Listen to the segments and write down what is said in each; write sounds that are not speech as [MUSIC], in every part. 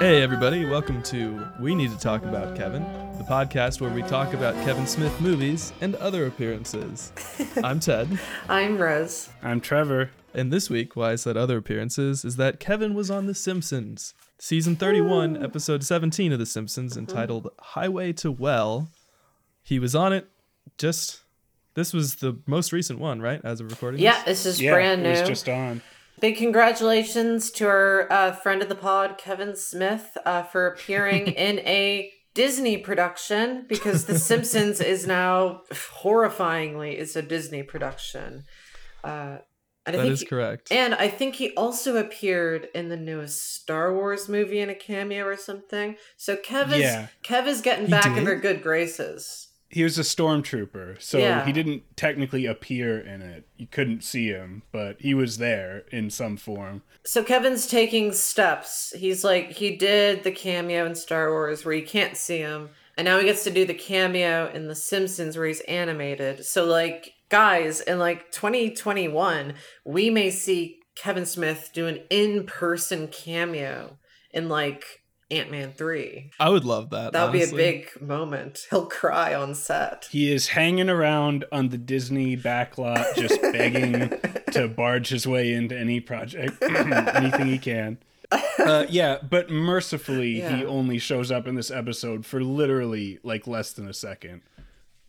Hey, everybody, welcome to We Need to Talk About Kevin, the podcast where we talk about Kevin Smith movies and other appearances. [LAUGHS] I'm Ted, I'm Rose. I'm Trevor. and this week, why I said other appearances is that Kevin was on The Simpsons, season 31, episode 17 of The Simpsons, mm-hmm. entitled Highway to Well. He was on it just. This was the most recent one, right? As of recording? Yeah, this is Yeah, brand it was new. just on. Big congratulations to our uh, friend of the pod, Kevin Smith, uh, for appearing [LAUGHS] in a Disney production because The Simpsons is now horrifyingly is a Disney production. Uh, and I think is he- correct. And I think he also appeared in the newest Star Wars movie in a cameo or something. So Kev is Yeah. Kev is getting He back in did? their good graces. He was a stormtrooper, so Yeah. he didn't technically appear in it. You couldn't see him, but he was there in some form. So Kevin's taking steps. He's like he did the cameo in Star Wars where you can't see him, and now he gets to do the cameo in The Simpsons where he's animated. So like guys, in like 2021, we may see Kevin Smith do an in-person cameo in like Ant-Man 3. I would love that. That would honestly. be a big moment. He'll cry on set. He is hanging around on the Disney backlot, just [LAUGHS] begging to barge his way into any project, [CLEARS THROAT] anything he can. Uh, yeah, but mercifully, he only shows up in this episode for literally like less than a second.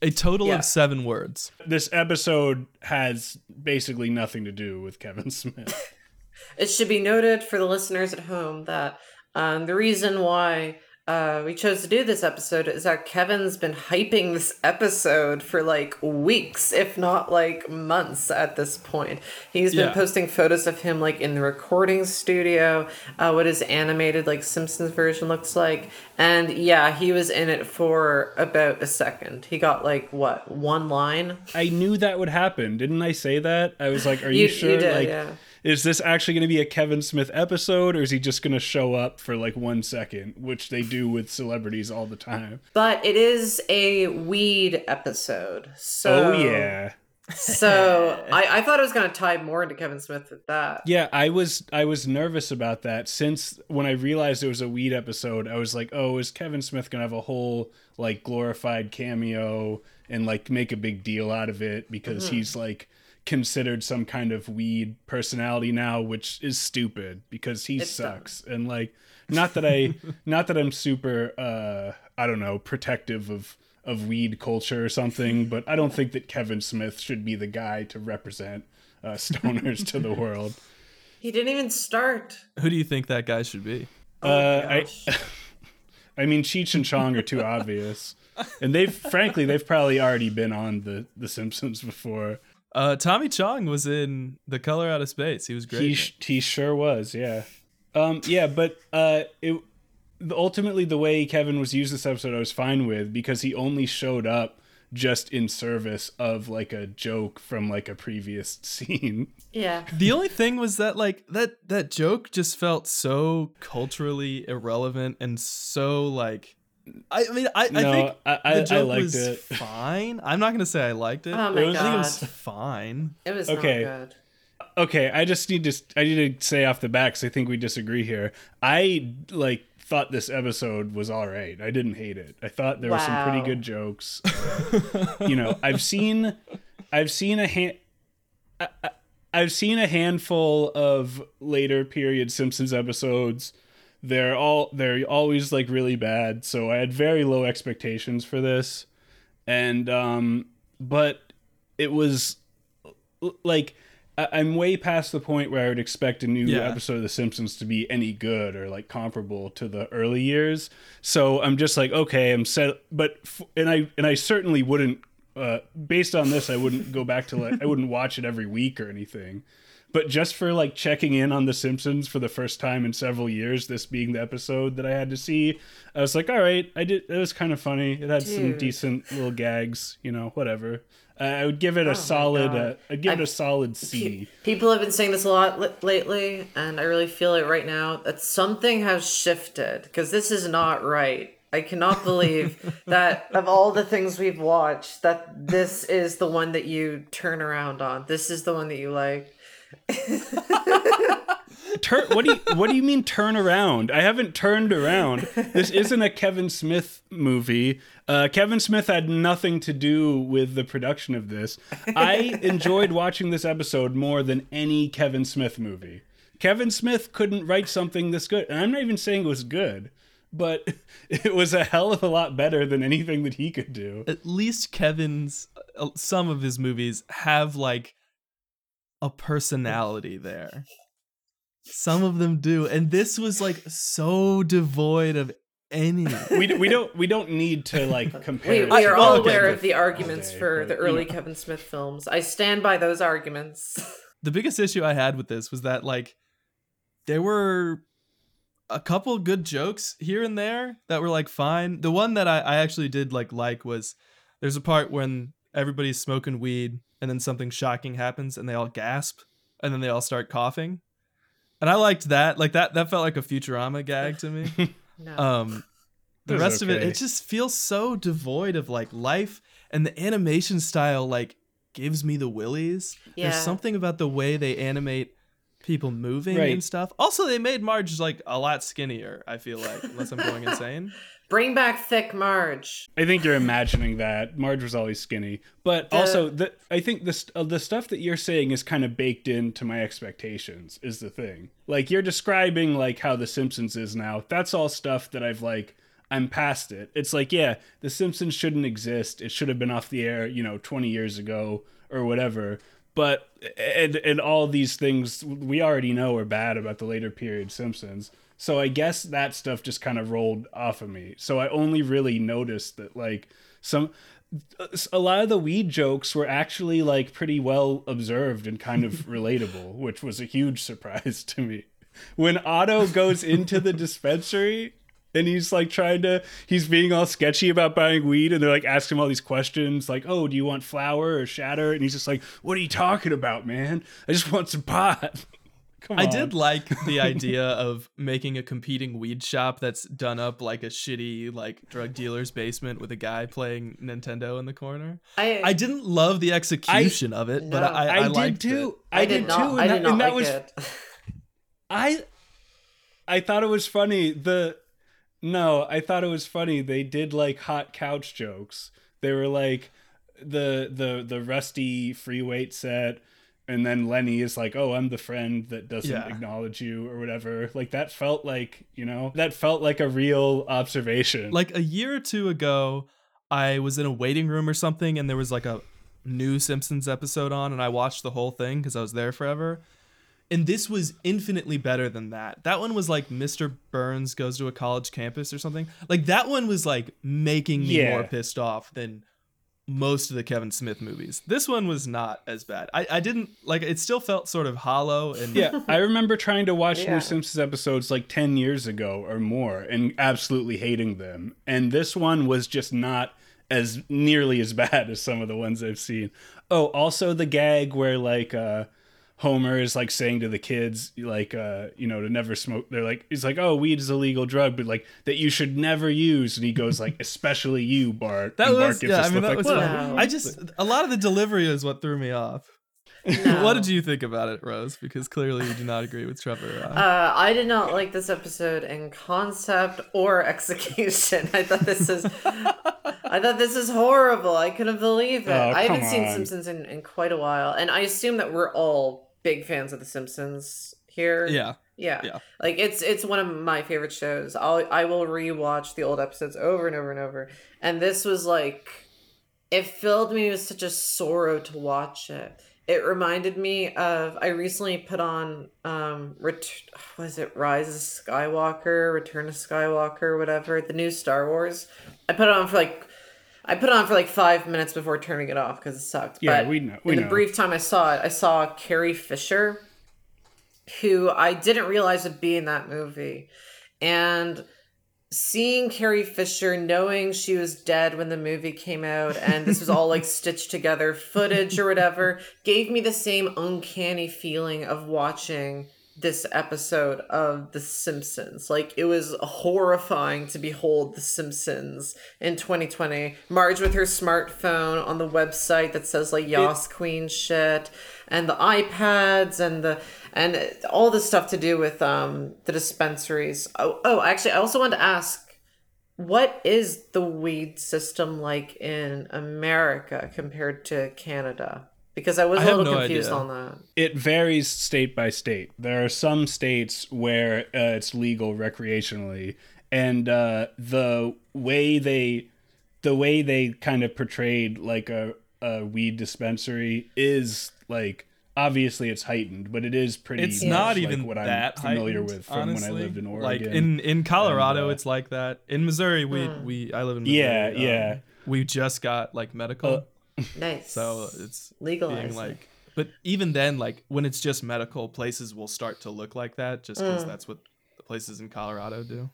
a total Yeah. of seven words. This episode has basically nothing to do with Kevin [LAUGHS] Smith. It should be noted for the listeners at home that um, the reason why uh, we chose to do this episode is that Kevin's been hyping this episode for like weeks, if not like months at this point. He's been Yeah. posting photos of him like in the recording studio, uh, what his animated like Simpsons version looks like. And yeah, he was in it for about a second. He got like what, one line? I knew that would happen. Didn't I say that? I was like, are you, You- sure? you did, like, yeah. Is this actually going to be a Kevin Smith episode or is he just going to show up for like one second, which they do with celebrities all the time? But it is a weed episode. So oh, yeah. So [LAUGHS] I, I thought it was going to tie more into Kevin Smith with that. Yeah, I was I was nervous about that since when I realized it was a weed episode, I was like, "Oh, is Kevin Smith going to have a whole like glorified cameo and like make a big deal out of it because Mm-hmm. he's like considered some kind of weed personality now, which is stupid because he It's dumb. sucks. And like not that I [LAUGHS] not that I'm super uh I don't know, protective of of weed culture or something, but I don't think that Kevin Smith should be the guy to represent uh, stoners to the [LAUGHS] world. He didn't even start. Who do you think that guy should be? Oh Uh, I. [LAUGHS] I mean, Cheech and Chong are too obvious, and they've frankly they've probably already been on the the Simpsons before. Uh, Tommy Chong was in The Color Out of Space. He was great. He sh- he sure was, yeah, um, yeah. But uh, it the- ultimately the way Kevin was used this episode, I was fine with because he only showed up just in service of like a joke from like a previous [LAUGHS] scene. yeah. The only thing was that like that that joke just felt so culturally irrelevant and so like I I mean I, I No, think I- I- the I joke liked was it. fine. I'm not gonna say I liked it. Oh my It was- I think it god. was fine. It was Okay. not good. okay i just need to i need to say off the bat because i think we disagree here i like thought this episode was all right i didn't hate it i thought there were some pretty good jokes you know i've seen i've seen a hand I, I, i've seen a handful of later period simpsons episodes they're all they're always like really bad so i had very low expectations for this and um but it was like I'm way past the point where I would expect a new Yeah. episode of The Simpsons to be any good or like comparable to the early years. So I'm just like, okay, I'm set. But f- and I and I certainly wouldn't. Uh, based on this, I wouldn't go back to like I wouldn't watch it every week or anything. But just for like checking in on The Simpsons for the first time in several years, this being the episode that I had to see, I was like, all right, I did. It was kind of funny. It had some decent little gags, you know, whatever. Uh, I would give it a my solid. Uh, I'd give it a solid C. People have been saying this a lot li- lately, and I really feel it right now that something has shifted because this is not right. I cannot believe [LAUGHS] that of all the things we've watched, that this is the one that you turn around on. This is the one that you like. What do you What do you mean turn around? I haven't turned around. This isn't a Kevin Smith movie. Uh, Kevin Smith had nothing to do with the production of this. I enjoyed watching this episode more than any Kevin Smith movie. Kevin Smith couldn't write something this good, and I'm not even saying it was good, but [LAUGHS] it was a hell of a lot better than anything that he could do. At least Kevin's uh, some of his movies have like a personality there. Some of them do, and this was like so devoid of any. [LAUGHS] We, we don't we don't need to like [LAUGHS] compare. We, we are all aware of the arguments day, for but, the you early know. Kevin Smith films. I stand by those arguments. [LAUGHS] the biggest issue I had with this was that like there were a couple good jokes here and there that were like fine. The one that I, I actually did like like was there's a part when everybody's smoking weed and then something shocking happens and they all gasp and then they all start coughing. And I liked that. Like that that felt like a Futurama gag to me. [LAUGHS] no. Um the It was rest of it it just feels so devoid of like life and the animation style like gives me the willies. Yeah. There's something about the way they animate people moving Right. and stuff. Also they made Marge like a lot skinnier, I feel like, unless I'm going insane. [LAUGHS] Bring back thick Marge. I think you're imagining that Marge was always skinny, but The- also the I think the uh, the stuff that you're saying is kind of baked into my expectations. Is the thing like you're describing like how The Simpsons is now? That's all stuff that I've like I'm past it. It's like yeah, The Simpsons shouldn't exist. It should have been off the air, you know, 20 years ago or whatever. But and and all these things we already know are bad about the later period Simpsons. So I guess that stuff just kind of rolled off of me. So I only really noticed that like some a lot of the weed jokes were actually like pretty well observed and kind of [LAUGHS] relatable, which was a huge surprise [LAUGHS] to me. When Otto goes into the dispensary and he's like trying to he's being all sketchy about buying weed and they're like asking him all these questions like, "Oh, do you want flour or shatter?" and he's just like, "What are you talking about, man? I just want some pot." [LAUGHS] Come I did like the [LAUGHS] idea of making a competing weed shop that's done up like a shitty like drug dealer's basement with a guy playing Nintendo in the corner. I I didn't love the execution of it, but No. I, I, I, did too. it. I, I did, did not. too. And I that, did not and that like was it. I I thought it was funny. The no, I thought it was funny. They did like hot couch jokes. They were like the the the rusty free weight set and then Lenny is like, "Oh, I'm the friend that doesn't Yeah. acknowledge you or whatever." Like that felt like, you know, that felt like a real observation. Like a year or two ago, I was in a waiting room or something, and there was like a new Simpsons episode on, and I watched the whole thing because I was there forever. And this was infinitely better than that. That one was like Mr. Burns goes to a college campus or something. Like that one was like making me Yeah. more pissed off than most of the Kevin Smith movies. This one was not as bad. I, I didn't like it still felt sort of hollow and yeah, I [LAUGHS] remember trying to watch Yeah. New Simpsons episodes like 10 years ago or more and absolutely hating them. And this one was just not as nearly as bad as some of the ones I've seen. Oh, also the gag where like uh Homer is like saying to the kids, like, uh, you know, to never smoke. They're like, he's like, oh, weed is a legal drug, but like that you should never use. And he goes like, [LAUGHS] especially you, Bart. That and Bart was gives yeah. I mean that like, was. Wow. I just [LAUGHS] a lot of the delivery is what threw me off. No. What did you think about it, Rose? Because clearly you do not agree with Trevor. Uh, Uh, I did not like this episode in concept or execution. I thought this is, I thought this is horrible. I couldn't believe it. Oh, I haven't come seen. Simpsons in, in quite a while, and I assume that we're all big fans of The Simpsons here. yeah, yeah, Yeah. Like it's it's one of my favorite shows. I'll I will rewatch the old episodes over and over and over. And this was like, it filled me with such a sorrow to watch it. It reminded me of I recently put on um ret- was it Rise of Skywalker, Return of Skywalker, whatever the new Star Wars. I put it on for like I put it on for like five minutes before turning it off because it sucked. Yeah, but we know- we in the know. brief time I saw it, I saw Carrie Fisher, who I didn't realize would be in that movie, and seeing Carrie Fisher, knowing she was dead when the movie came out, and this was all like [LAUGHS] stitched together footage or whatever, gave me the same uncanny feeling of watching this episode of The Simpsons. Like it was horrifying to behold The Simpsons in 2020. Marge with her smartphone on the website that says like Yas Queen shit and the iPads and the and all the stuff to do with um the dispensaries. Oh, oh actually I also wanted to ask what is the weed system like in America compared to Canada? Because I was I a little no confused idea. on that. It varies state by state. There are some states where uh, it's legal recreationally, and uh, the way they, the way they kind of portrayed like a, a weed dispensary is like obviously it's heightened, but it is pretty. It's much not like even what I'm familiar heightened, with from honestly. when I lived in Oregon. Like in in Colorado, And, uh, it's like that. In Missouri, we Hmm. we I live in Missouri. Yeah, um, yeah. We just got like medical, Uh, [LAUGHS] Nice. so it's legalized. like. But even then, like when it's just medical, places will start to look like that, just because Mm. that's what the places in Colorado do.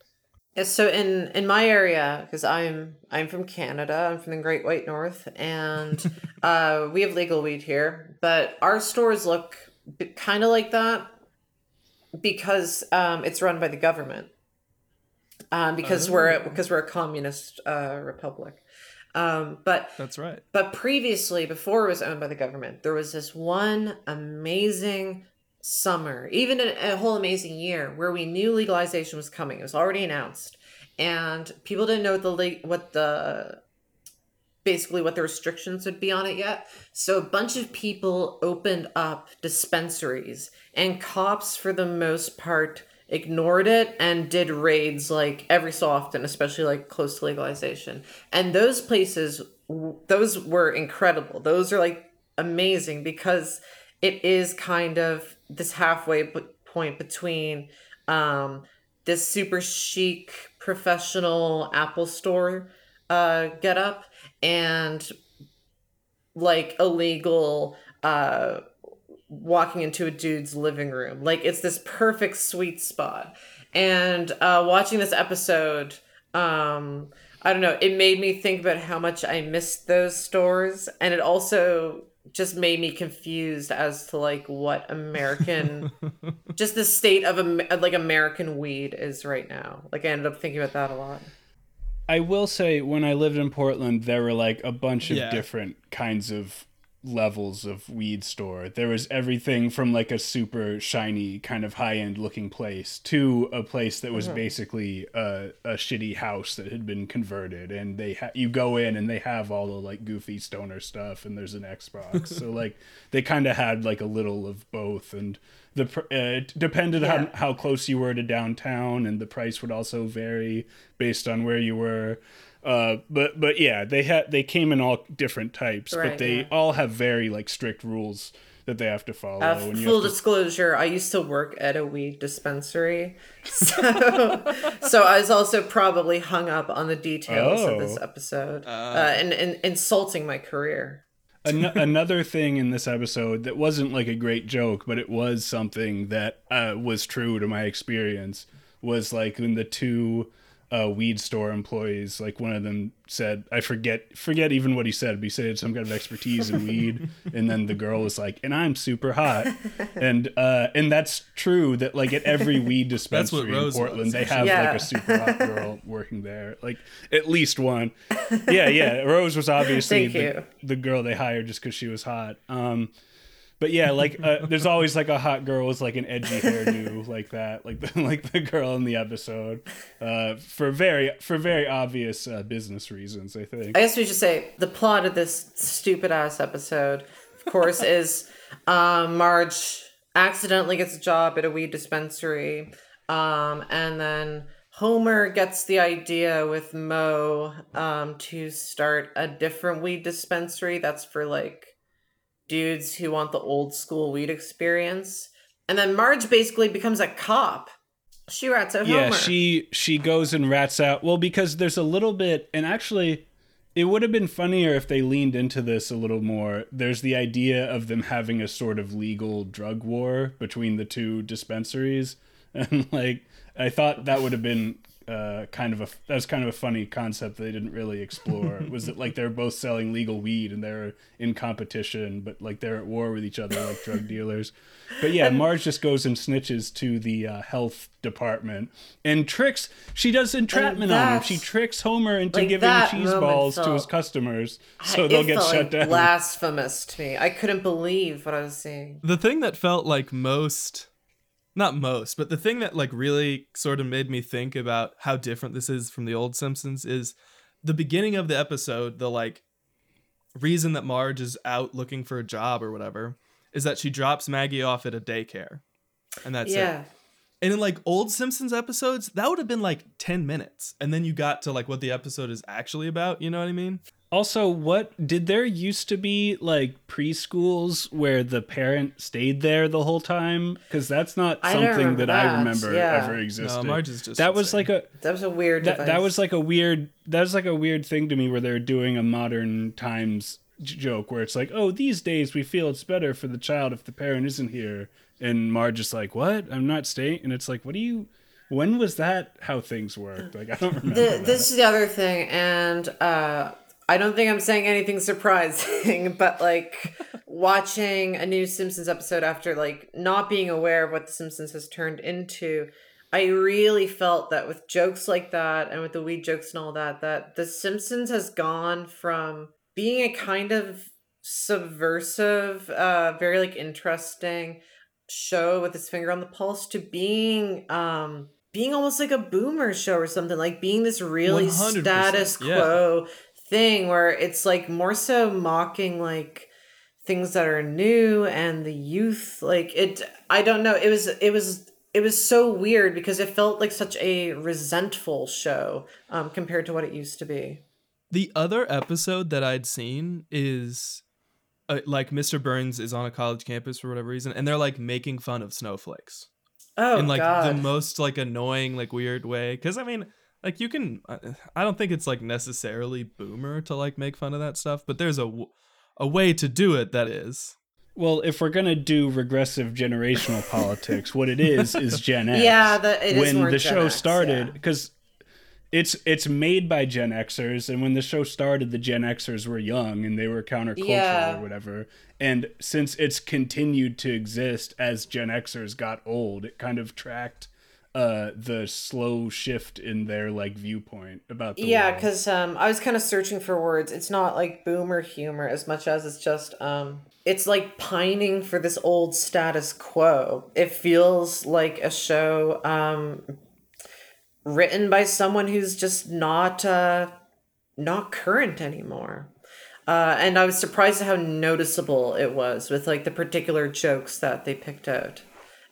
Yeah, so in in my area because i'm i'm from canada i'm from the great white north and [LAUGHS] uh we have legal weed here but our stores look kind of like that because um it's run by the government um because we're Oh. because we're a communist uh republic um but That's right. but previously, before it was owned by the government, there was this one amazing summer, even a, a whole amazing year, where we knew legalization was coming. It was already announced, and people didn't know what the what the basically what the restrictions would be on it yet. So a bunch of people opened up dispensaries, and cops, for the most part, ignored it and did raids like every so often, especially like close to legalization. And those places, those were incredible. Those are like amazing because it is kind of this halfway point between um, this super chic professional Apple store uh, get up and like illegal uh walking into a dude's living room. Like it's this perfect sweet spot. And uh watching this episode um i don't know it made me think about how much i missed those stores. And it also just made me confused as to like what american [LAUGHS] just the state of like american weed is right now. Like i ended up thinking about that a lot. I will say when I lived in Portland, there were like a bunch of Yeah. different kinds of levels of weed store. There was everything from like a super shiny kind of high end looking place to a place that was basically a, a shitty house that had been converted, and they ha- you go in and they have all the like goofy stoner stuff, and there's an Xbox. [LAUGHS] so like they kind of had like a little of both, and the pr- uh, it depended Yeah. on how close you were to downtown, and the price would also vary based on where you were. Uh, but but yeah, they had they came in all different types, Right, but they yeah. all have very like strict rules that they have to follow. Uh, and full to- disclosure, I used to work at a weed dispensary. [LAUGHS] So, so I was also probably hung up on the details of this Oh. episode uh, and, and insulting my career. An- another thing in this episode that wasn't like a great joke, but it was something that uh, was true to my experience was like when the two uh, weed store employees, like one of them said, I forget forget even what he said, but he said some kind of expertise in weed, [LAUGHS] and then the girl was like, "And I'm super hot," and uh, and that's true that like at every weed dispensary in Portland was. they have Yeah. like a super [LAUGHS] hot girl working there, like at least one. [LAUGHS] Yeah, yeah. Rose was obviously the, the girl they hired just because she was hot. Um, but yeah, like uh, there's always like a hot girl with like an edgy hairdo like that, like the, [LAUGHS] like the girl in the episode, uh, for very for very obvious uh, business reasons. I think. I guess we should say the plot of this stupid ass episode, of course, [LAUGHS] is um, Marge accidentally gets a job at a weed dispensary, um, and then Homer gets the idea with Moe um, to start a different weed dispensary that's for like dudes who want the old school weed experience. And then Marge basically becomes a cop. She rats out yeah, Homer. she she goes and rats out. Well, because there's a little bit, and actually, it would have been funnier if they leaned into this a little more. There's the idea of them having a sort of legal drug war between the two dispensaries, [LAUGHS] and like I thought that would have been uh, kind of a that was kind of a funny concept they didn't really explore. [LAUGHS] was that like they're both selling legal weed and they're in competition, but like they're at war with each other like drug dealers. But yeah, Marge just goes and snitches to the uh, health department and tricks. She does entrapment on him. She tricks Homer into like, giving that cheese moment balls to his customers, so It they'll get felt, shut like, down. Blasphemous to me. I couldn't believe what I was seeing. The thing that felt like most not most, but the thing that like really sort of made me think about how different this is from the old Simpsons is the beginning of the episode, the like reason that Marge is out looking for a job or whatever is that she drops Maggie off at a daycare. And that's yeah. it. And in like old Simpsons episodes, that would have been like 10 minutes. And then you got to like what the episode is actually about, you know what I mean? Also, what did there used to be like preschools where the parent stayed there the whole time? Because that's not I don't something remember that, I that, remember yeah. ever existed. No, Marge is just that was insane. like a That was a weird that, that device. was like a weird that was like a weird thing to me where they're doing a modern times j- joke where it's like oh these days we feel it's better for the child if the parent isn't here and Marge is like what? I'm not staying. And it's like what do you when was that how things worked? Like I don't remember the, this is the other thing, and uh, I don't think I'm saying anything surprising, [LAUGHS] but like watching a new Simpsons episode after like not being aware of what The Simpsons has turned into, I really felt that with jokes like that and with the weed jokes and all that, that The Simpsons has gone from being a kind of subversive, uh, very like interesting show with his finger on the pulse to being um being almost like a boomer show or something like being this really 100%, status yeah. quo thing where it's like more so mocking like things that are new and the youth like it i don't know it was it was it was so weird because it felt like such a resentful show um compared to what it used to be The other episode that I'd seen is uh, like Mr. Burns is on a college campus for whatever reason, and they're like making fun of snowflakes oh in like god the most like annoying, like weird way. Because I mean, like you can, I- I don't think it's like necessarily boomer to like make fun of that stuff, but there's a w- a way to do it that is. Well, if we're gonna do regressive generational politics, what it is is Gen [LAUGHS] X. Yeah, the- it is when more the Gen show X, started, yeah. because it's it's made by Gen Xers, and when the show started, the Gen Xers were young and they were countercultural Yeah. or whatever. And since it's continued to exist as Gen Xers got old, it kind of tracked uh the slow shift in their like viewpoint about the yeah because um i was kind of searching for words it's not like boomer humor as much as it's just um it's like pining for this old status quo it feels like a show um written by someone who's just not uh not current anymore uh and i was surprised at how noticeable it was with like the particular jokes that they picked out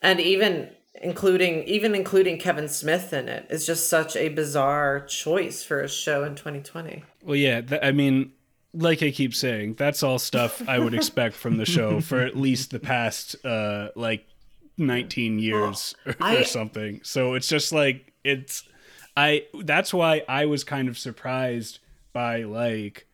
and even including even including Kevin Smith in it is just such a bizarre choice for a show in 2020. Well, yeah, th- I mean, like I keep saying, that's all stuff I would expect from the show [LAUGHS] for at least the past uh like 19 years or, I- something. So it's just like it's I that's why I was kind of surprised by like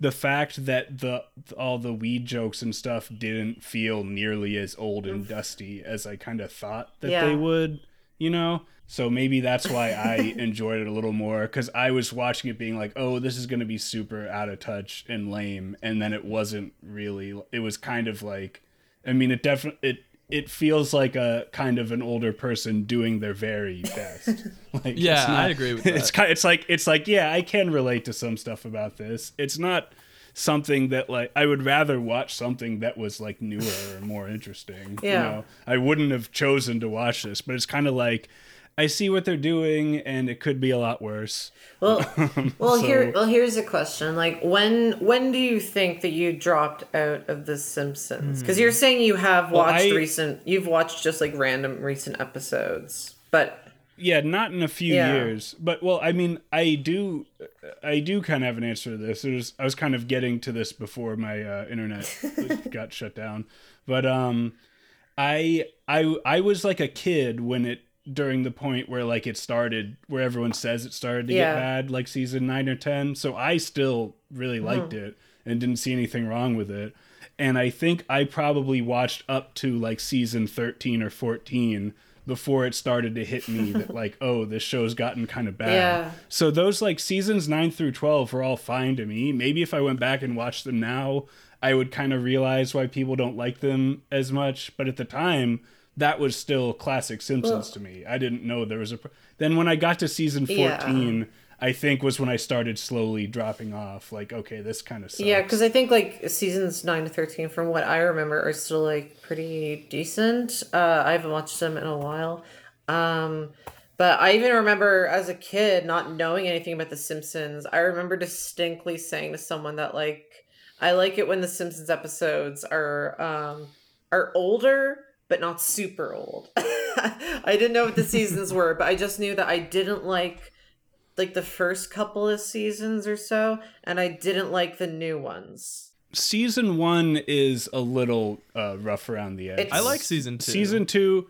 the fact that the all the weed jokes and stuff didn't feel nearly as old and dusty as I kind of thought that Yeah. they would, you know? So maybe that's why I [LAUGHS] enjoyed it a little more cuz I was watching it being like, "Oh, this is going to be super out of touch and lame." And then it wasn't really it was kind of like I mean, it definitely it it feels like a kind of an older person doing their very best. [LAUGHS] like, Yeah, it's I agree with [LAUGHS] that. It's kind. It's like it's like yeah, I can relate to some stuff about this. It's not something that like I would rather watch something that was like newer or more interesting. You Yeah. know, I wouldn't have chosen to watch this, but it's kind of like I see what they're doing, and it could be a lot worse. Well, [LAUGHS] well So- here well here's a question. Like when when do you think that you dropped out of the Simpsons? Cuz you're saying you have Well, watched I- recent you've watched just like random recent episodes. But Yeah, not in a few Yeah. years, but well, I mean, I do, I do kind of have an answer to this. Was, I was kind of getting to this before my uh, internet [LAUGHS] got shut down, but um, I, I, I was like a kid when it during the point where like it started, where everyone says it started to Yeah. get bad, like season nine or ten. So I still really liked Mm-hmm. it and didn't see anything wrong with it. And I think I probably watched up to like season 13 or 14 before it started to hit me that [LAUGHS] like oh this show's gotten kind of bad Yeah. so those like seasons 9 through 12 were all fine to me maybe if i went back and watched them now i would kind of realize why people don't like them as much but at the time that was still classic simpsons to me i didn't know there was a pr- then when i got to season 14 Yeah. i think was when i started slowly dropping off like okay this kind of sucks Yeah, because I think like seasons nine to thirteen, from what I remember, are still like pretty decent. Uh, I haven't watched them in a while, um, but I even remember as a kid not knowing anything about The Simpsons. I remember distinctly saying to someone that like I like it when the Simpsons episodes are um, are older but not super old. [LAUGHS] I didn't know what the seasons were, but I just knew that I didn't like like the first couple of seasons or so, and I didn't like the new ones. season one is a little uh, rough around the edge. It's- I like season two. season two.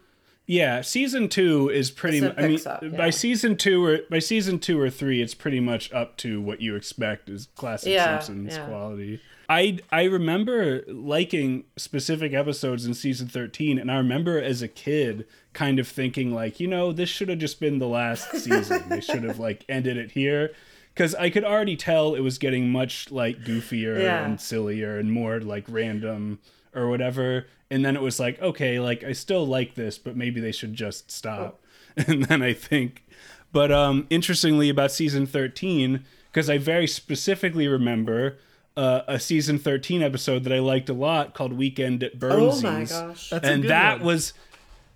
Yeah, season two is pretty. It's mu- a I mean, up, yeah. by season two or by season two or three, it's pretty much up to what you expect is classic Yeah, Simpsons yeah. quality. I I remember liking specific episodes in season thirteen, and I remember as a kid kind of thinking like, you know, this should have just been the last [LAUGHS] season. they should have like ended it here. Because I could already tell it was getting much like goofier Yeah. and sillier and more like random or whatever. And then it was like, okay, like I still like this, but maybe they should just stop. [LAUGHS] And then I think, but um, interestingly about season 13, because I very specifically remember uh, a season 13 episode that I liked a lot called Weekend at Oh Burnsies. my gosh. That's and that one. was.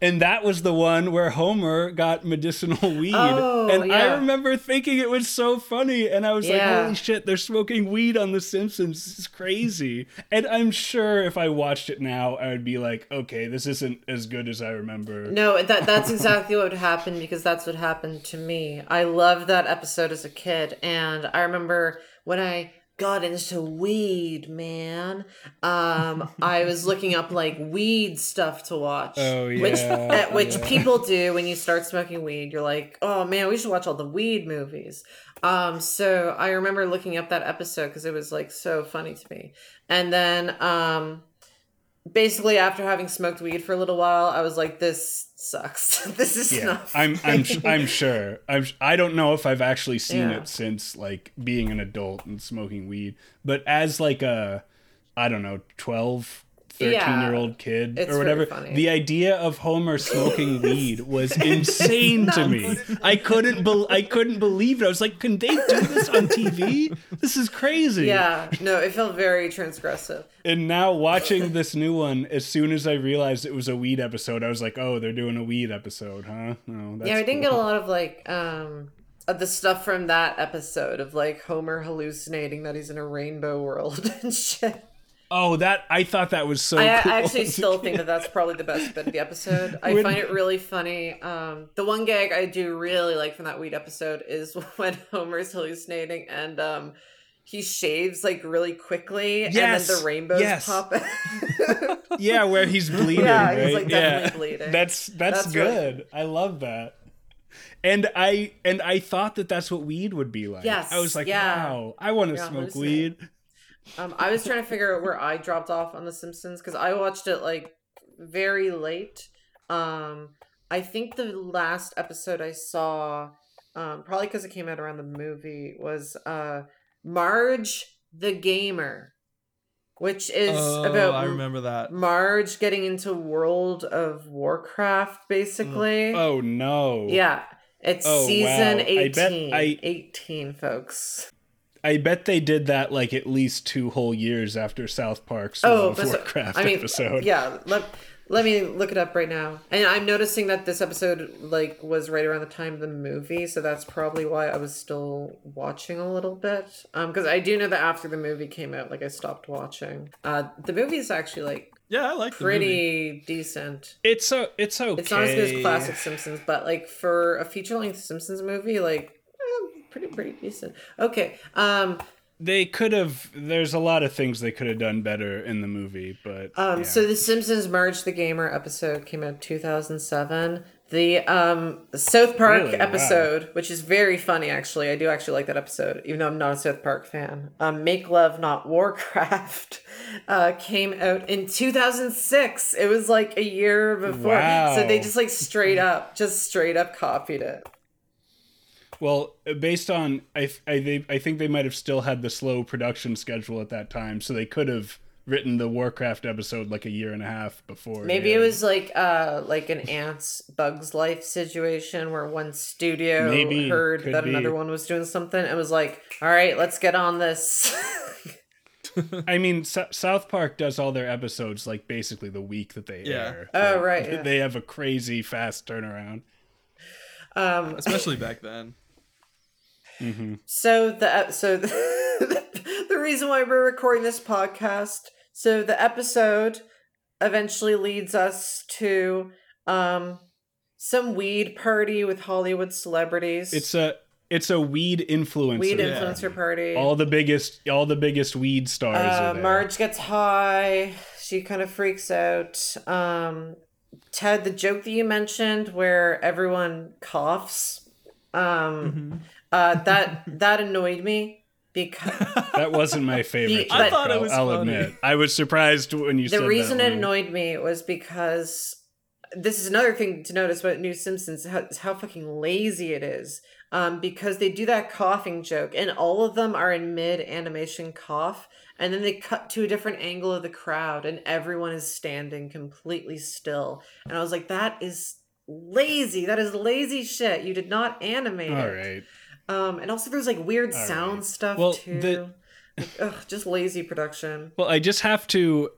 And that was the one where Homer got medicinal [LAUGHS] weed. Oh, and I remember thinking it was so funny. And I was like, holy shit, they're smoking weed on The Simpsons. This is crazy. and I'm sure if I watched it now, I would be like, okay, this isn't as good as I remember. No, that that's exactly what would happen because that's what happened to me. I loved that episode as a kid, and I remember when I got into weed, man. Um, I was looking up like weed stuff to watch. Oh, which yeah, [LAUGHS] uh, which yeah. people do when you start smoking weed. You're like, oh man, we should watch all the weed movies. Um, so I remember looking up that episode because it was like so funny to me, and then um basically after having smoked weed for a little while i was like this sucks [LAUGHS] this is Yeah, not I'm I'm I'm sure. I'm I don't know if I've actually seen Yeah. it since like being an adult and smoking weed, but as like a I don't know, 12 13 Yeah, year old kid or whatever. The idea of Homer smoking [LAUGHS] weed was insane to me. I couldn't bel I couldn't believe it. I was like, "Can they do this on TV? This is crazy." yeah no it felt very transgressive And now watching this new one, as soon as I realized it was a weed episode, I was like, "Oh, they're doing a weed episode, huh?" No, that's yeah i didn't get a lot of like um of the stuff from that episode of like homer hallucinating that he's in a rainbow world [LAUGHS] and shit Oh, that I thought that was so. I, cool. I actually [LAUGHS] still think that that's probably the best bit of the episode. I When- find it really funny. Um, the one gag I do really like from that weed episode is [LAUGHS] when Homer's hallucinating and um, he shaves like really quickly, and then the rainbows yes. pop out. [LAUGHS] yeah, where he's bleeding. Yeah, he's, right? like, definitely bleeding. That's that's, That's really- good. I love that. And I and I thought that that's what weed would be like. Yes, I was like, yeah. wow, I want to Yeah, smoke hallucinate. weed. Um, I was trying to figure out where I dropped off on The Simpsons because I watched it like very late. Um, I think the last episode I saw, um, probably because it came out around the movie, was uh, Marge the Gamer, which is oh, about I remember that. Marge getting into World of Warcraft, basically. Oh no. Yeah, it's Oh, season wow. I 18. bet I- 18, folks. I bet they did that like at least two whole years after South Park's World of but so- Warcraft I mean, episode. Yeah, let, let me look it up right now. And I'm noticing that this episode like was right around the time of the movie, so that's probably why I was still watching a little bit. Um, because I do know that after the movie came out, like I stopped watching. Uh, the movie is actually like Yeah, I like the movie. pretty decent. It's so it's okay. It's not as good as classic Simpsons, but like for a feature length Simpsons movie, like pretty pretty decent. Okay, um, They could have. There's a lot of things they could have done better in the movie, but Um, yeah. so the Simpsons Marge the Gamer episode came out 2007. The um South Park Really? Wow. episode, which is very funny actually. I do actually like that episode, even though I'm not a South Park fan. Um, Make Love Not Warcraft [LAUGHS] uh, came out in 2006. It was like a year before. So they just like straight up, just straight up copied it. Well, based on I I, they, I think they might have still had the slow production schedule at that time, so they could have written the Warcraft episode like a year and a half before. Maybe it was like uh like an Antz bugs life situation where one studio Maybe, heard that be. another one was doing something and was like, "All right, let's get on this." [LAUGHS] I mean, S- South Park does all their episodes like basically the week that they Yeah. air. Oh, Like, right, yeah. They have a crazy fast turnaround. um Especially back then. So the so the, [LAUGHS] the reason why we're recording this podcast, so the episode eventually leads us to um some weed party with Hollywood celebrities. It's a it's a weed influencer. weed Yeah. influencer party. All the biggest all the biggest weed stars uh, are there. Marge gets high. She kind of freaks out. Um, Ted, the joke that you mentioned where everyone coughs, um, uh, [LAUGHS] that that annoyed me because [LAUGHS] That wasn't my favorite. I thought it was I'll funny. admit. I was surprised when you said that. the reason it annoyed me was because this is another thing to notice about New Simpsons how, how fucking lazy it is. Um, because they do that coughing joke, and all of them are in mid animation cough, and then they cut to a different angle of the crowd, and everyone is standing completely still. And I was like, that is lazy. That is lazy shit. You did not animate All it. right. Um, and also there's like weird All sound right. stuff Well, too. the- Like, ugh, just lazy production. Well, I just have to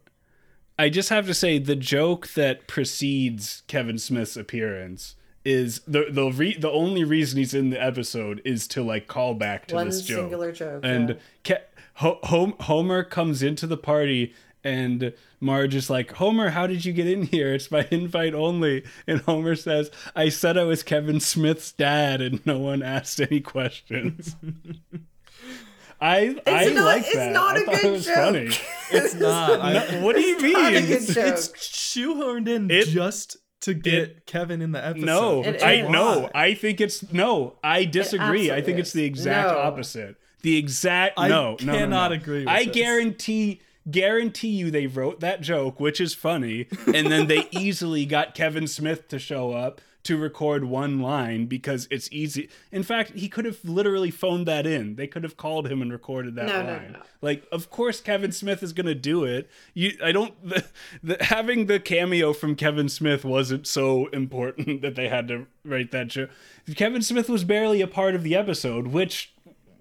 I just have to say the joke that precedes Kevin Smith's appearance is the the re, the only reason he's in the episode is to like call back to One this joke. singular joke. and yeah. Ke- Ho- Homer comes into the party and Marge is like, Homer, how did you get in here? It's by invite only. And Homer says, I said I was Kevin Smith's dad, and no one asked any questions. [LAUGHS] I I not- like it's that. not I a thought good it was joke. funny. [LAUGHS] It's not. I, what do you not a mean? good it's, joke. it's shoehorned in It- just to get Kevin in the episode. No, I no, I think it's no. I disagree. I think absolutely it's the exact No. opposite. The exact I no, no, no, cannot no. agree with I this. guarantee guarantee you they wrote that joke, which is funny, and then they [LAUGHS] easily got Kevin Smith to show up to record one line because it's easy. In fact, he could have literally phoned that in. They could have called him and recorded that No, no, line. no. Like, of course, Kevin Smith is gonna do it. You, I don't. [LAUGHS] The, the, having the cameo from Kevin Smith wasn't so important [LAUGHS] that they had to write that joke. Kevin Smith was barely a part of the episode, which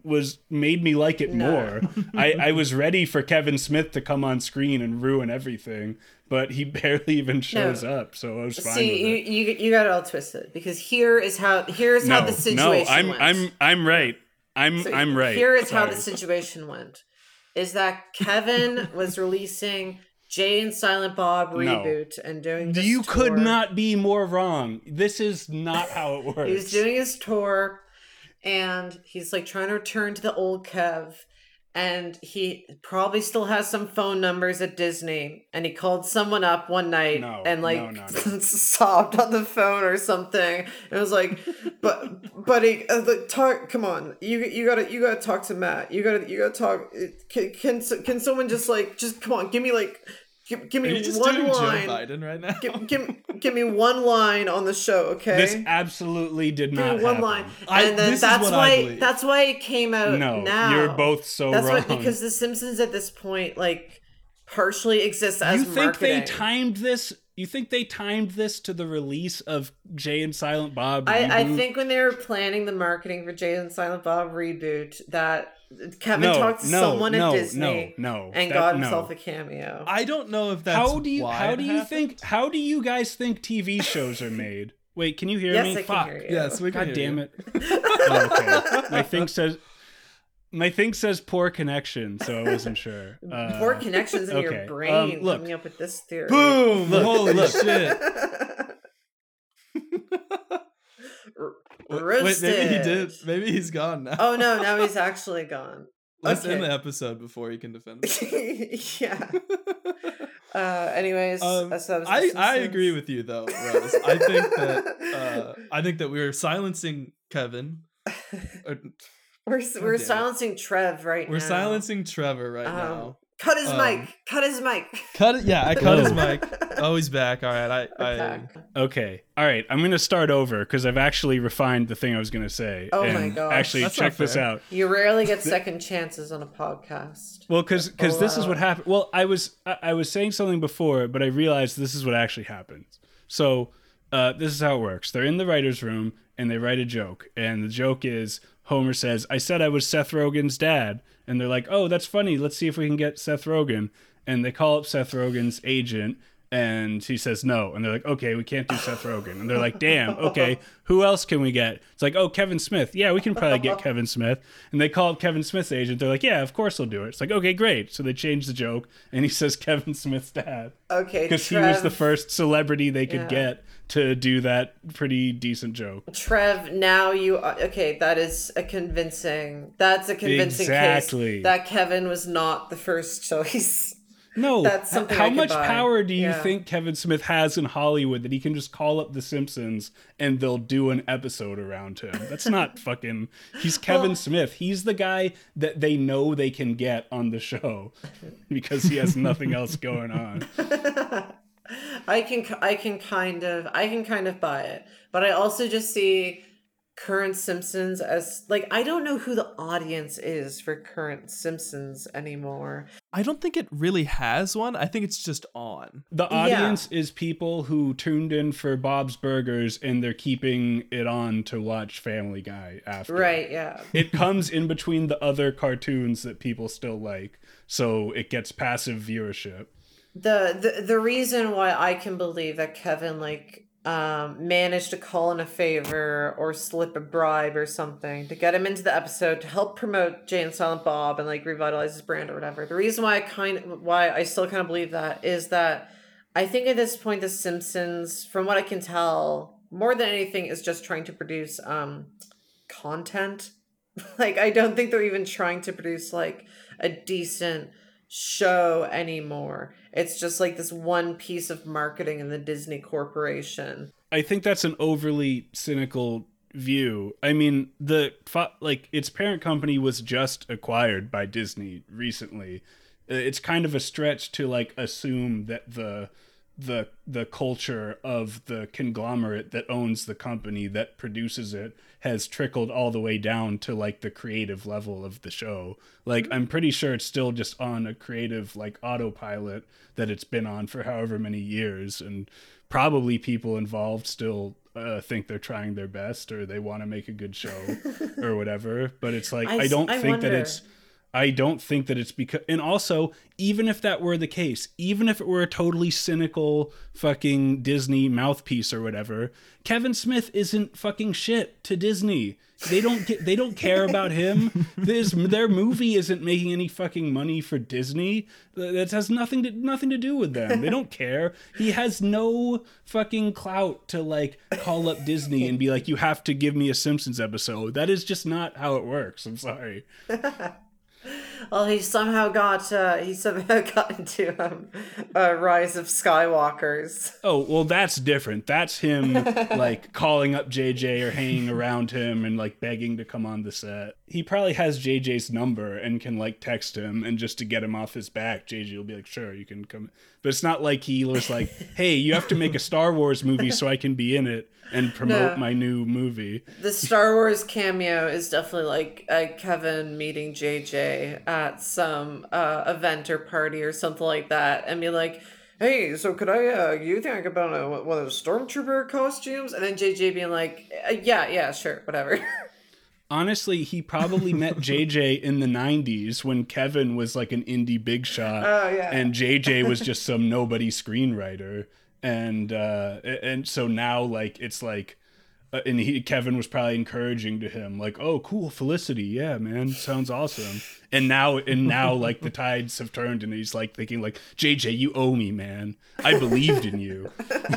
was made me like it more. I, I was ready for Kevin Smith to come on screen and ruin everything, but he [LAUGHS] barely even shows up, so I was fine See, with you, you you got it all twisted because here is how here's No, how the situation no, I'm went. I'm I'm right. I'm So I'm right. Here is how the situation went: is that Kevin [LAUGHS] was releasing Jay and Silent Bob reboot and doing this You could not be more wrong. This is not how it [LAUGHS] works. He was doing his tour, and he's like trying to return to the old Kev. And he probably still has some phone numbers at Disney. And he called someone up one night No, and like no, no, [LAUGHS] sobbed on the phone or something. It was like, but buddy, uh, the talk. Come on, you you gotta you gotta talk to Matt. You gotta you gotta talk. Can can, can someone just like just come on? Give me like give, give me one line. Joe Biden right now? Give, give, give me one line on the show, okay? This absolutely did Give not me one happen. line, I- and then that's why that's why it came out No, now. you're both so that's wrong. Why, because The Simpsons at this point like partially exists as you think marketing. they timed this? You think they timed this to the release of Jay and Silent Bob? I, I think when they were planning the marketing for Jay and Silent Bob reboot, that Kevin no, talked to no, someone no, at Disney no, no, and that- got no. himself a cameo. I don't know if that's how do you why how do you happened. think how do you guys think TV shows are made? Wait, can you hear yes, me? I can Fuck. hear you. Yes, we can God hear damn you. it. Oh, [LAUGHS] okay. My thing says my thing says poor connection, so I wasn't sure. Uh, [LAUGHS] Poor connections in your brain um, look. coming up with this theory. Boom! Look, Holy look. shit! [LAUGHS] R- Wait, maybe he did. Maybe he's gone now. Oh no, now he's [LAUGHS] actually gone. Let's okay. end the episode before he can defend. [LAUGHS] yeah. [LAUGHS] Uh, anyways, Um, I, I agree with you though, Rose. I think that uh, I think that we are silencing Kevin. Or, We're we're silencing Trev right now. we're silencing Trevor right Um, now. Cut his um, mic. Cut his mic. Cut it. Yeah, I cut his mic. Oh, he's back. All right. I. I Okay. Okay. All right. I'm going to start over because I've actually refined the thing I was going to say. Oh and my gosh. Actually, That's check this out. You rarely get second chances on a podcast. Well, because Oh, this is what happened. Well, I was I, I was saying something before, but I realized this is what actually happens. So uh, this is how it works. They're in the writers' room and they write a joke, and the joke is Homer says, "I said I was Seth Rogen's dad," and they're like, "Oh, that's funny. Let's see if we can get Seth Rogen." And they call up Seth Rogen's agent. And he says no, and they're like, "Okay, we can't do Seth Rogen." And they're like, [LAUGHS] "Damn, okay, who else can we get?" It's like, "Oh, Kevin Smith. Yeah, we can probably get Kevin Smith." And they call up Kevin Smith's agent. They're like, "Yeah, of course he'll do it." It's like, "Okay, great." So they change the joke, and he says Kevin Smith's dad Okay, because he was the first celebrity they could Yeah. get to do that pretty decent joke. Trev, now you are, okay. That is a convincing. That's a convincing Exactly. case that Kevin was not the first choice. [LAUGHS] No, [LAUGHS] That's something how much buy. power do you Yeah. think Kevin Smith has in Hollywood that he can just call up The Simpsons and they'll do an episode around him? That's not [LAUGHS] fucking. He's Kevin Well- Smith. He's the guy that they know they can get on the show [LAUGHS] because he has nothing else going on. I can I can kind of I can kind of buy it, but I also just see current Simpsons as like I don't know who the audience is for current Simpsons anymore. I don't think it really has one. I think it's just on. The Yeah. audience is people who tuned in for Bob's Burgers and they're keeping it on to watch Family Guy after. Right? Yeah. [LAUGHS] It comes in between the other cartoons that people still like, so it gets passive viewership. the the the reason why I can believe that Kevin like um managed to call in a favor or slip a bribe or something to get him into the episode to help promote Jay and Silent Bob and like revitalize his brand or whatever. The reason why I kind of why I still kind of believe that is that I think at this point the Simpsons, from what I can tell, more than anything is just trying to produce um content. [LAUGHS] like I don't think they're even trying to produce like a decent show anymore. It's just like this one piece of marketing in the Disney Corporation. I think that's an overly cynical view. I mean, the like its parent company was just acquired by Disney recently. Uh, It's kind of a stretch to like assume that the the the culture of the conglomerate that owns the company that produces it has trickled all the way down to like the creative level of the show. Like I'm pretty sure it's still just on a creative like autopilot that it's been on for however many years and probably people involved still uh, think they're trying their best or they want to make a good show [LAUGHS] or whatever but it's like I don't I think that it's i don't think that it's because and also even if that were the case even if it were a totally cynical fucking disney mouthpiece or whatever kevin smith isn't fucking shit to disney. They don't get they don't care about him. [LAUGHS] This their movie isn't making any fucking money for disney. That has nothing to nothing to do with them. They don't [LAUGHS] care. He has no fucking clout to like call up disney and be like you have to give me a simpsons episode. That is just not how it works. I'm sorry [LAUGHS] Well, he somehow got uh, he somehow [LAUGHS] got into um, uh, Rise of Skywalkers. Oh, well, that's different. That's him [LAUGHS] like calling up JJ or hanging around him and like begging to come on the set. He probably has JJ's number and can like text him and just to get him off his back, JJ will be like, "Sure, you can come." But it's not like he was like, [LAUGHS] "Hey, you have to make a Star Wars movie so I can be in it and promote No. my new movie." The Star Wars cameo is definitely like uh, Kevin meeting JJ at some uh, event or party or something like that, and be like, "Hey, so could I? Uh, you think I could put on a, one of those stormtrooper costumes?" And then JJ being like, uh, "Yeah, yeah, sure, whatever." [LAUGHS] Honestly, he probably met JJ in the 90s when Kevin was like an indie big shot Oh, yeah. and JJ was just some nobody screenwriter and uh and so now like it's like uh, and he Kevin was probably encouraging to him like oh cool Felicity yeah man sounds awesome. And now and now like the tides have turned and he's like thinking like JJ you owe me man. I believed in you.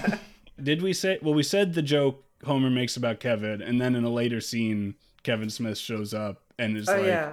[LAUGHS] Did we say well we said the joke Homer makes about Kevin and then in a later scene Kevin Smith shows up and is oh like yeah.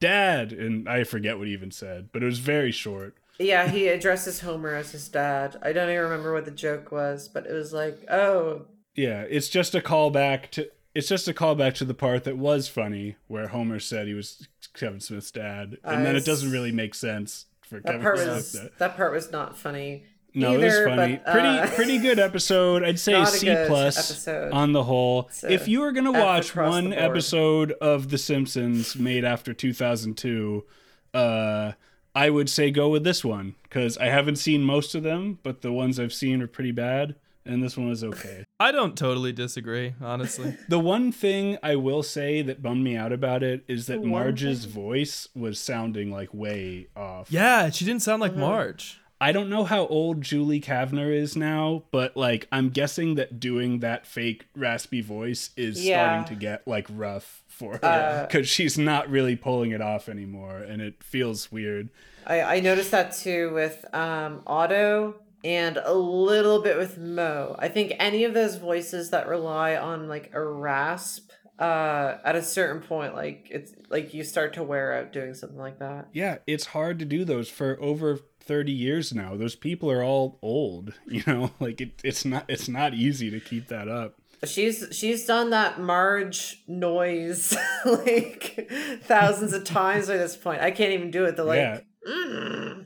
dad and i forget what he even said but it was very short Yeah, he addresses Homer as his dad. I don't even remember what the joke was, but it was like, oh, Yeah, it's just a callback to it's just a callback to the part that was funny where Homer said he was Kevin Smith's dad, and then it doesn't really make sense for that Kevin part Smith. was that part was not funny. no, either, it was funny. but, pretty uh, pretty good episode. I'd say C plus episode. on the whole. It's a If you were gonna watch one episode of The Simpsons made after 2002, uh, I would say go with this one because I haven't seen most of them, but the ones I've seen are pretty bad, and this one was okay. [LAUGHS] I don't totally disagree, honestly. [LAUGHS] The one thing I will say that bummed me out about it is that one Marge's voice was sounding like way off. yeah, she didn't sound like Mm-hmm. Marge. I don't know how old Julie Kavner is now, but like I'm guessing that doing that fake raspy voice is Yeah. starting to get like rough for her Uh, because she's not really pulling it off anymore, and it feels weird. I, I noticed that too with um, Otto and a little bit with Moe. I think any of those voices that rely on like a rasp uh, at a certain point, like it's like you start to wear out doing something like that. Yeah, it's hard to do those for over 30 years now. Those people are all old, [LAUGHS] you know, like it, it's not it's not easy to keep that up. She's she's done that Marge noise [LAUGHS] like thousands of times by this point. I can't even do it. The like. Yeah. "Mm."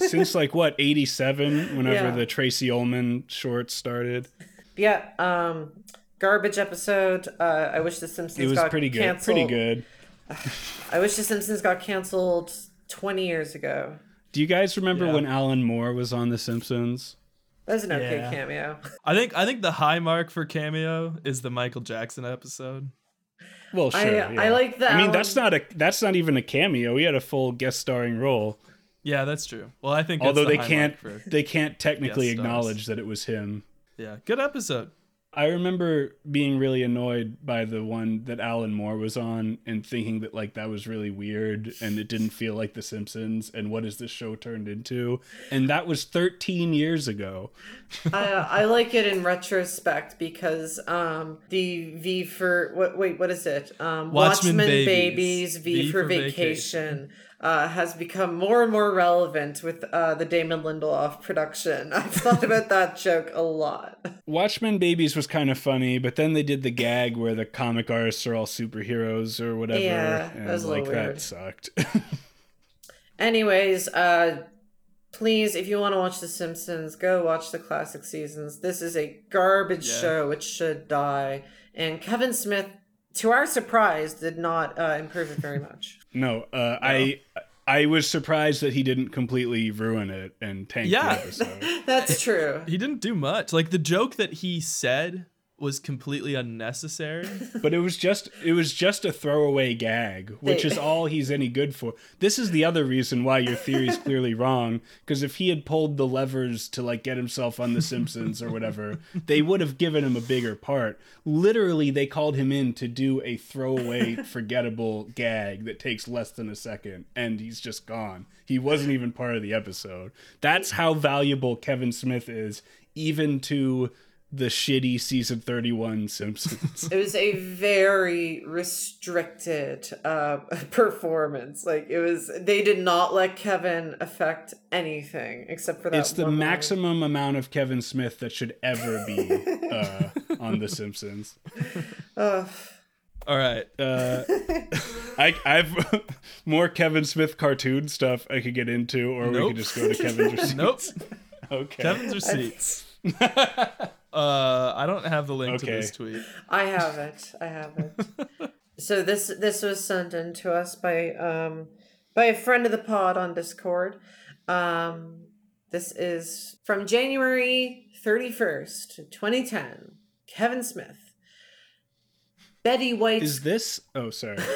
Since like what 87 whenever Yeah. the Tracey Ullman shorts started. Yeah. Um. Garbage episode. Uh. I wish the Simpsons It was got pretty good. canceled. Pretty good. [SIGHS] I wish the Simpsons got canceled twenty years ago. Do you guys remember Yeah. when Alan Moore was on The Simpsons? That was an okay Yeah. cameo. I think I think the high mark for cameo is the Michael Jackson episode. Well, I- sure. I yeah. like that. I mean, that's not a that's not even a cameo. He had a full guest starring role. Yeah, that's true. Well, I think Although the they high can't mark for they can't technically guest stars. acknowledge that it was him. yeah, good episode. I remember being really annoyed by the one that Alan Moore was on and thinking that like that was really weird and it didn't feel like The Simpsons and what is this show turned into? And that was 13 years ago. I I like it in retrospect because um the V for what wait what is it um Watchmen Watchmen, Babies. Babies, V, for, vacation. Uh, has become more and more relevant with uh, the Damon Lindelof production. [LAUGHS] I've thought about that joke a lot. Watchmen Babies was kind of funny, but then they did the gag where the comic artists are all superheroes or whatever. Yeah, that and was a like little that sucked. [LAUGHS] Anyways, uh, please, if you want to watch The Simpsons, go watch the classic seasons. This is a garbage Yeah. show. It should die. And Kevin Smith, to our surprise, did not uh, improve it very much. No, uh, I I was surprised that he didn't completely ruin it and tank Yeah. the episode. [LAUGHS] That's true. He didn't do much. Like the joke that he said was completely unnecessary. [LAUGHS] but it was just it was just a throwaway gag which is all he's any good for. This is the other reason why your theory is clearly wrong because if he had pulled the levers to like get himself on the simpsons or whatever they would have given him a bigger part. Literally they called him in to do a throwaway forgettable gag that takes less than a second and he's just gone. He wasn't even part of the episode. That's how valuable kevin smith is even to the shitty season 31 simpsons It was a very restricted uh, [LAUGHS] performance. Like it was, they did not let Kevin affect anything except for that. it's the one line. maximum amount of Kevin Smith that should ever be uh, on The Simpsons. Ugh. All right. Uh, I, I've [LAUGHS] more Kevin Smith cartoon stuff I could get into, or we could just go to Kevin's [LAUGHS] receipts. Nope. Okay. Kevin's receipts. Uh, I don't have the link to this tweet. I have it. I have it. [LAUGHS] so this this was sent in to us by um by a friend of the pod on Discord. Um this is from January 31st, 2010. Kevin Smith. Betty White Is this? Oh, sorry. [LAUGHS]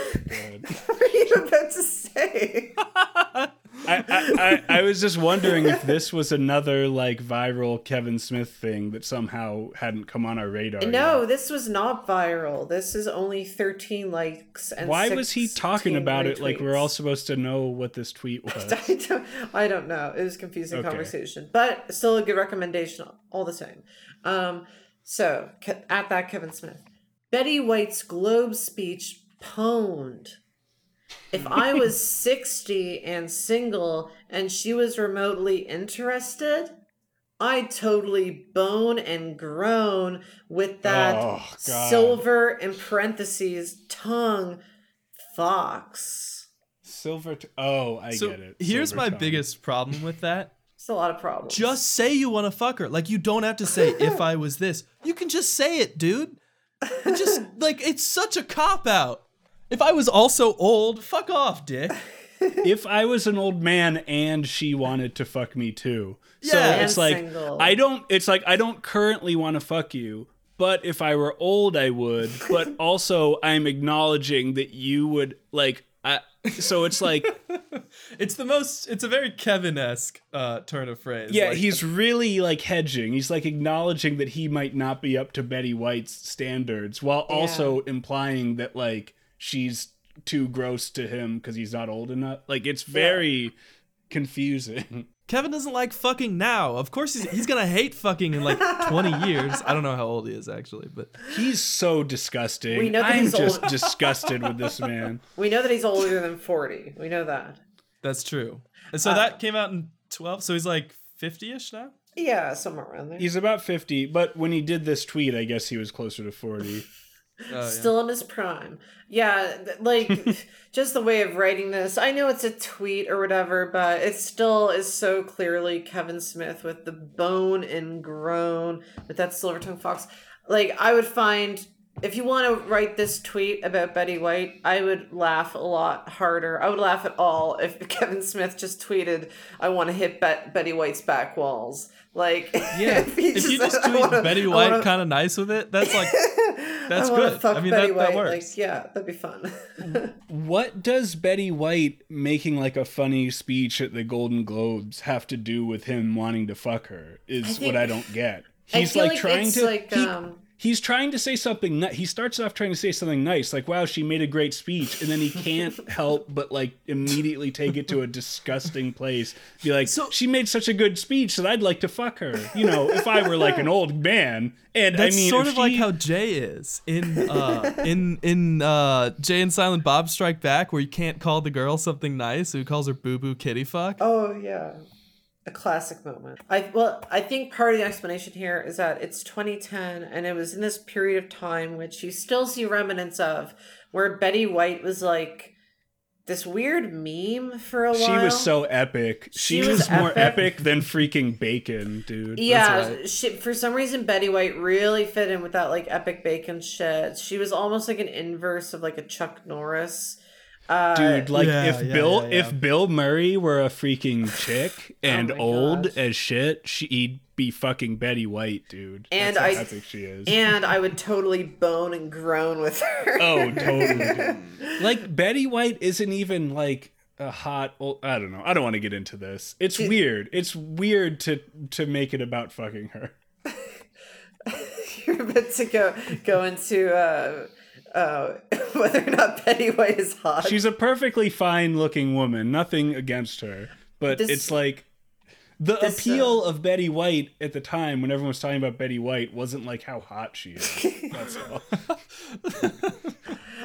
What are you about to say? I, I, I, I was just wondering if this was another like viral Kevin Smith thing that somehow hadn't come on our radar. no, yet. this was not viral. This is only 13 likes and Why was he talking 16 about it like we're all supposed to know what this tweet [LAUGHS] was? I don't, I don't know. It was a confusing Okay. conversation, but still a good recommendation all the same. Um, so at that Kevin Smith, Betty White's Globe speech pwned. If I was [LAUGHS] 60 and single and she was remotely interested, I'd totally bone and groan with that Oh, silver in parentheses tongue fox. Silver. T- oh, I so get it. here's Silver my tongue. biggest problem with that. [LAUGHS] It's a lot of problems. Just say you want to fuck her. Like you don't have to say if I was this. You can just say it, dude. It just like it's such a cop out. If I was also old, fuck off, dick. [LAUGHS] if I was an old man and she wanted to fuck me too. so Yeah. it's And like single. I don't it's like I don't currently want to fuck you, but if I were old I would, but also I'm acknowledging that you would like I so it's like [LAUGHS] It's the most. It's a very Kevin-esque uh, turn of phrase. yeah, Like, he's really like hedging. He's like acknowledging that he might not be up to Betty White's standards while also implying that like she's too gross to him because he's not old enough. Like it's very confusing. Kevin doesn't like fucking now. Of course, he's he's gonna hate fucking in like 20 [LAUGHS] years. I don't know how old he is actually, but He's so disgusting. We know that I'm he's just old. disgusted with this man. [LAUGHS] we know that he's older than 40. We know that. that's true. And so Uh, that came out in 12. So he's like 50ish now. Yeah, somewhere around there. He's about 50, but when he did this tweet, I guess he was closer to 40. [LAUGHS] Oh, yeah. Still in his prime. Yeah, like [LAUGHS] just the way of writing this. I know it's a tweet or whatever, but it still is so clearly Kevin Smith with the bone and groan with that silver tongue fox. Like I would find if you want to write this tweet about Betty White, I would laugh a lot harder. I would laugh at all if [LAUGHS] Kevin Smith just tweeted, "I want to hit Bet- Betty White's back walls." Like, [LAUGHS] Yeah, if you just said, "I tweet wanna- Betty White wanna- kind of nice with it, that's like that's I wanna good. Fuck I mean, Betty that, White. that works. Like, yeah, that'd be fun. [LAUGHS] what does Betty White making like a funny speech at the Golden Globes have to do with him wanting to fuck her? Is think- what I don't get. I He's feel like, like trying it's to like, he- um, he's trying to say something ni- he starts off trying to say something nice like wow she made a great speech and then he can't [LAUGHS] help but like immediately take it to a disgusting place. Be like So- she made such a good speech that i'd like to fuck her you know if i were like an old man. And That's i mean sort if of like how Jay is in uh, in in uh, Jay and Silent Bob Strike Back, where you can't call the girl something nice, so he calls her boo boo kitty fuck. oh yeah, a classic moment. I well, I think part of the explanation here is that it's 2010, and it was in this period of time which you still see remnants of, where Betty White was like this weird meme for a while. she was so epic she, She was, was more epic. epic than freaking bacon dude Yeah, right. she, for some reason Betty White really fit in with that like epic bacon shit. She was almost like an inverse of like a Chuck Norris. Uh, Dude, like Yeah, if yeah, Bill yeah, yeah. if Bill Murray were a freaking [LAUGHS] chick and Oh old gosh. as shit, she'd be fucking Betty White, dude. And That's how I- think she is. and I would totally bone and groan with her. oh, [LAUGHS] totally. dude. like Betty White isn't even like a hot old, I don't know. I don't want to get into this. It's weird. It's weird to to make it about fucking her. [LAUGHS] You're about to go go into uh, uh, [LAUGHS] whether or not Betty White is hot. She's a perfectly fine looking woman. Nothing against her. But This- it's like the this, appeal of Betty White at the time when everyone was talking about Betty White wasn't like how hot she is. [LAUGHS] That's all. [LAUGHS]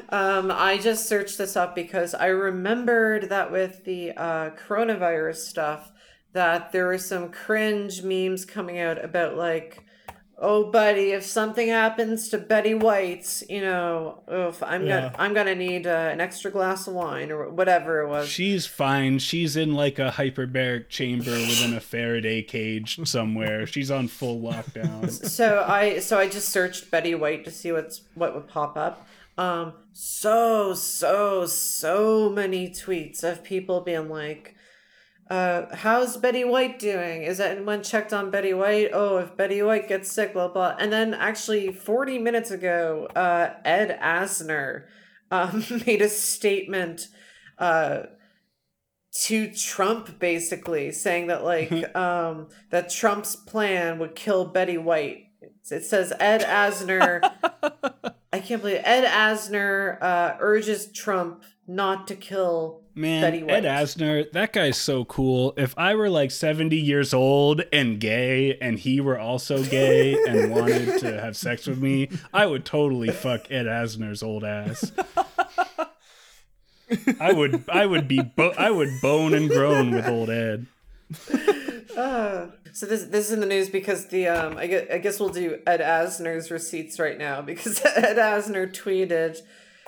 Um, I just searched this up because I remembered that with the uh, coronavirus stuff, that there were some cringe memes coming out about like, oh, buddy, if something happens to Betty White, you know, oof, I'm Yeah. gonna I'm gonna need uh, an extra glass of wine or whatever it was. She's fine. She's in like a hyperbaric chamber within a Faraday cage somewhere. She's on full lockdown. so I so I just searched Betty White to see what's what would pop up. Um, so so so many tweets of people being like, uh, "How's Betty White doing? Is anyone checked on Betty White? Oh, if Betty White gets sick, blah blah." And then actually, forty minutes ago, uh, Ed Asner, um, [LAUGHS] made a statement, uh to Trump basically saying that like [LAUGHS] um that Trump's plan would kill Betty White. It says Ed Asner [LAUGHS] I can't believe it. Ed Asner uh, urges Trump not to kill Man, Betty Ed Asner, that guy's so cool. If I were like 70 years old and gay and he were also gay [LAUGHS] and wanted to have sex with me, I would totally fuck Ed Asner's old ass. I would I would be bo- I would bone and groan with old Ed. Uh, [LAUGHS] so this this is in the news because the um I guess, I guess we'll do Ed Asner's receipts right now because [LAUGHS] Ed Asner tweeted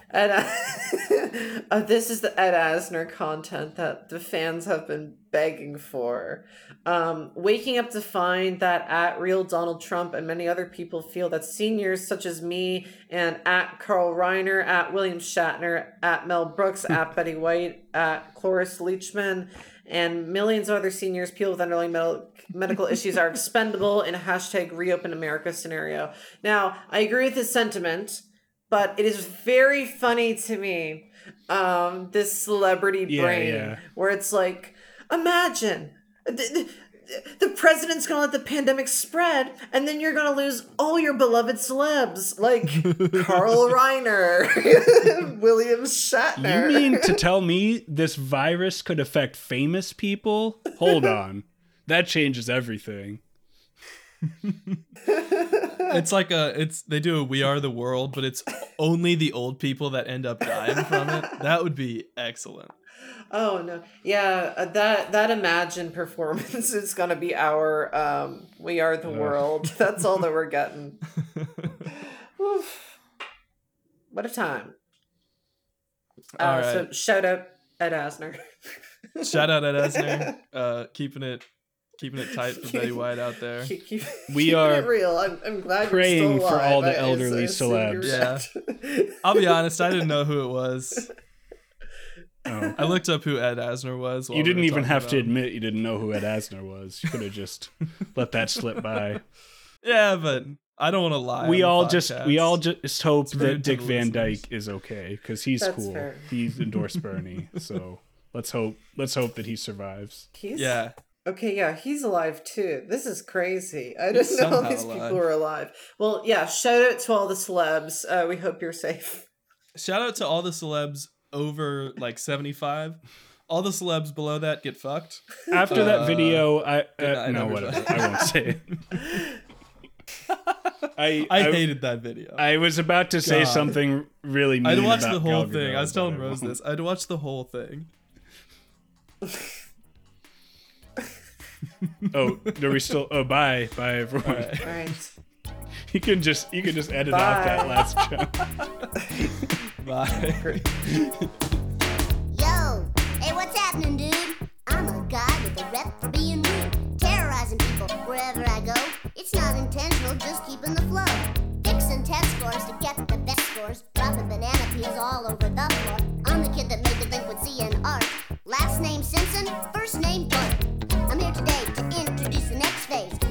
Ed [LAUGHS] uh, this is the Ed Asner content that the fans have been begging for. Um, waking up to find that at real Donald Trump and many other people feel that seniors such as me and at Carl Reiner, at William Shatner, at Mel Brooks, at Betty White, at Cloris Leachman, and millions of other seniors, people with underlying medical medical [LAUGHS] issues are expendable in a hashtag reopen America scenario. Now, I agree with his sentiment, but it is very funny to me, um, this celebrity Yeah, brain yeah. where it's like, imagine the, the president's gonna let the pandemic spread, and then you're gonna lose all your beloved celebs like [LAUGHS] Carl Reiner, [LAUGHS] William Shatner. You mean to [LAUGHS] tell me this virus could affect famous people? Hold on. That changes everything. It's like a it's they do a We Are the World, but it's only the old people that end up dying from it. That would be excellent. Oh no, yeah, uh, that that Imagine performance [LAUGHS] is gonna be our um, "We Are the World." That's all that we're getting. [LAUGHS] Oof. What a time! Uh, All So shout out Ed Asner. Shout out Ed Asner, [LAUGHS] uh, keeping it keeping it tight for Betty White out there. Keep- keep- We are it real. I'm, I'm glad praying you're still for all the I- I- elderly I celebs. Yeah, I'll be honest, I didn't know who it was. Oh. I looked up who Ed Asner was. while You didn't were even have to about him. admit you didn't know who Ed Asner was. You could have just let that slip by. [LAUGHS] Yeah, but I don't want to lie. we all just we all just hope that Dick the Van listeners. Dyke is okay because he's That's cool. fair. He's endorsed Bernie, so let's hope let's hope that he survives. He's, Yeah, Okay, yeah, he's alive too. This is crazy. I didn't [LAUGHS] know somehow these alive. people were alive. Well, yeah, shout out to all the celebs. Uh, we hope you're safe. [LAUGHS] shout out to all the celebs over like seventy five. All the celebs below that get fucked. After that Uh, video, I good uh, night, no whatever. I won't say it. [LAUGHS] I, I, I hated that video. I, I was about to say God. something really mean. would watch about the whole Calgary thing. I was telling Rose this. I'd watch the whole thing. [LAUGHS] oh, are we still? Oh, bye, bye everyone. All right. [LAUGHS] You can just you can just edit bye. out that last chunk. [LAUGHS] bye. Yo, hey, what's happening, dude? I'm a guy with a rep for being rude, terrorizing people wherever I go. It's not intentional, just keeping the flow. Fixing test scores to get the best scores, dropping banana peels all over the floor. I'm the kid that made the link with C and R. Last name Simpson, first name Blunt place.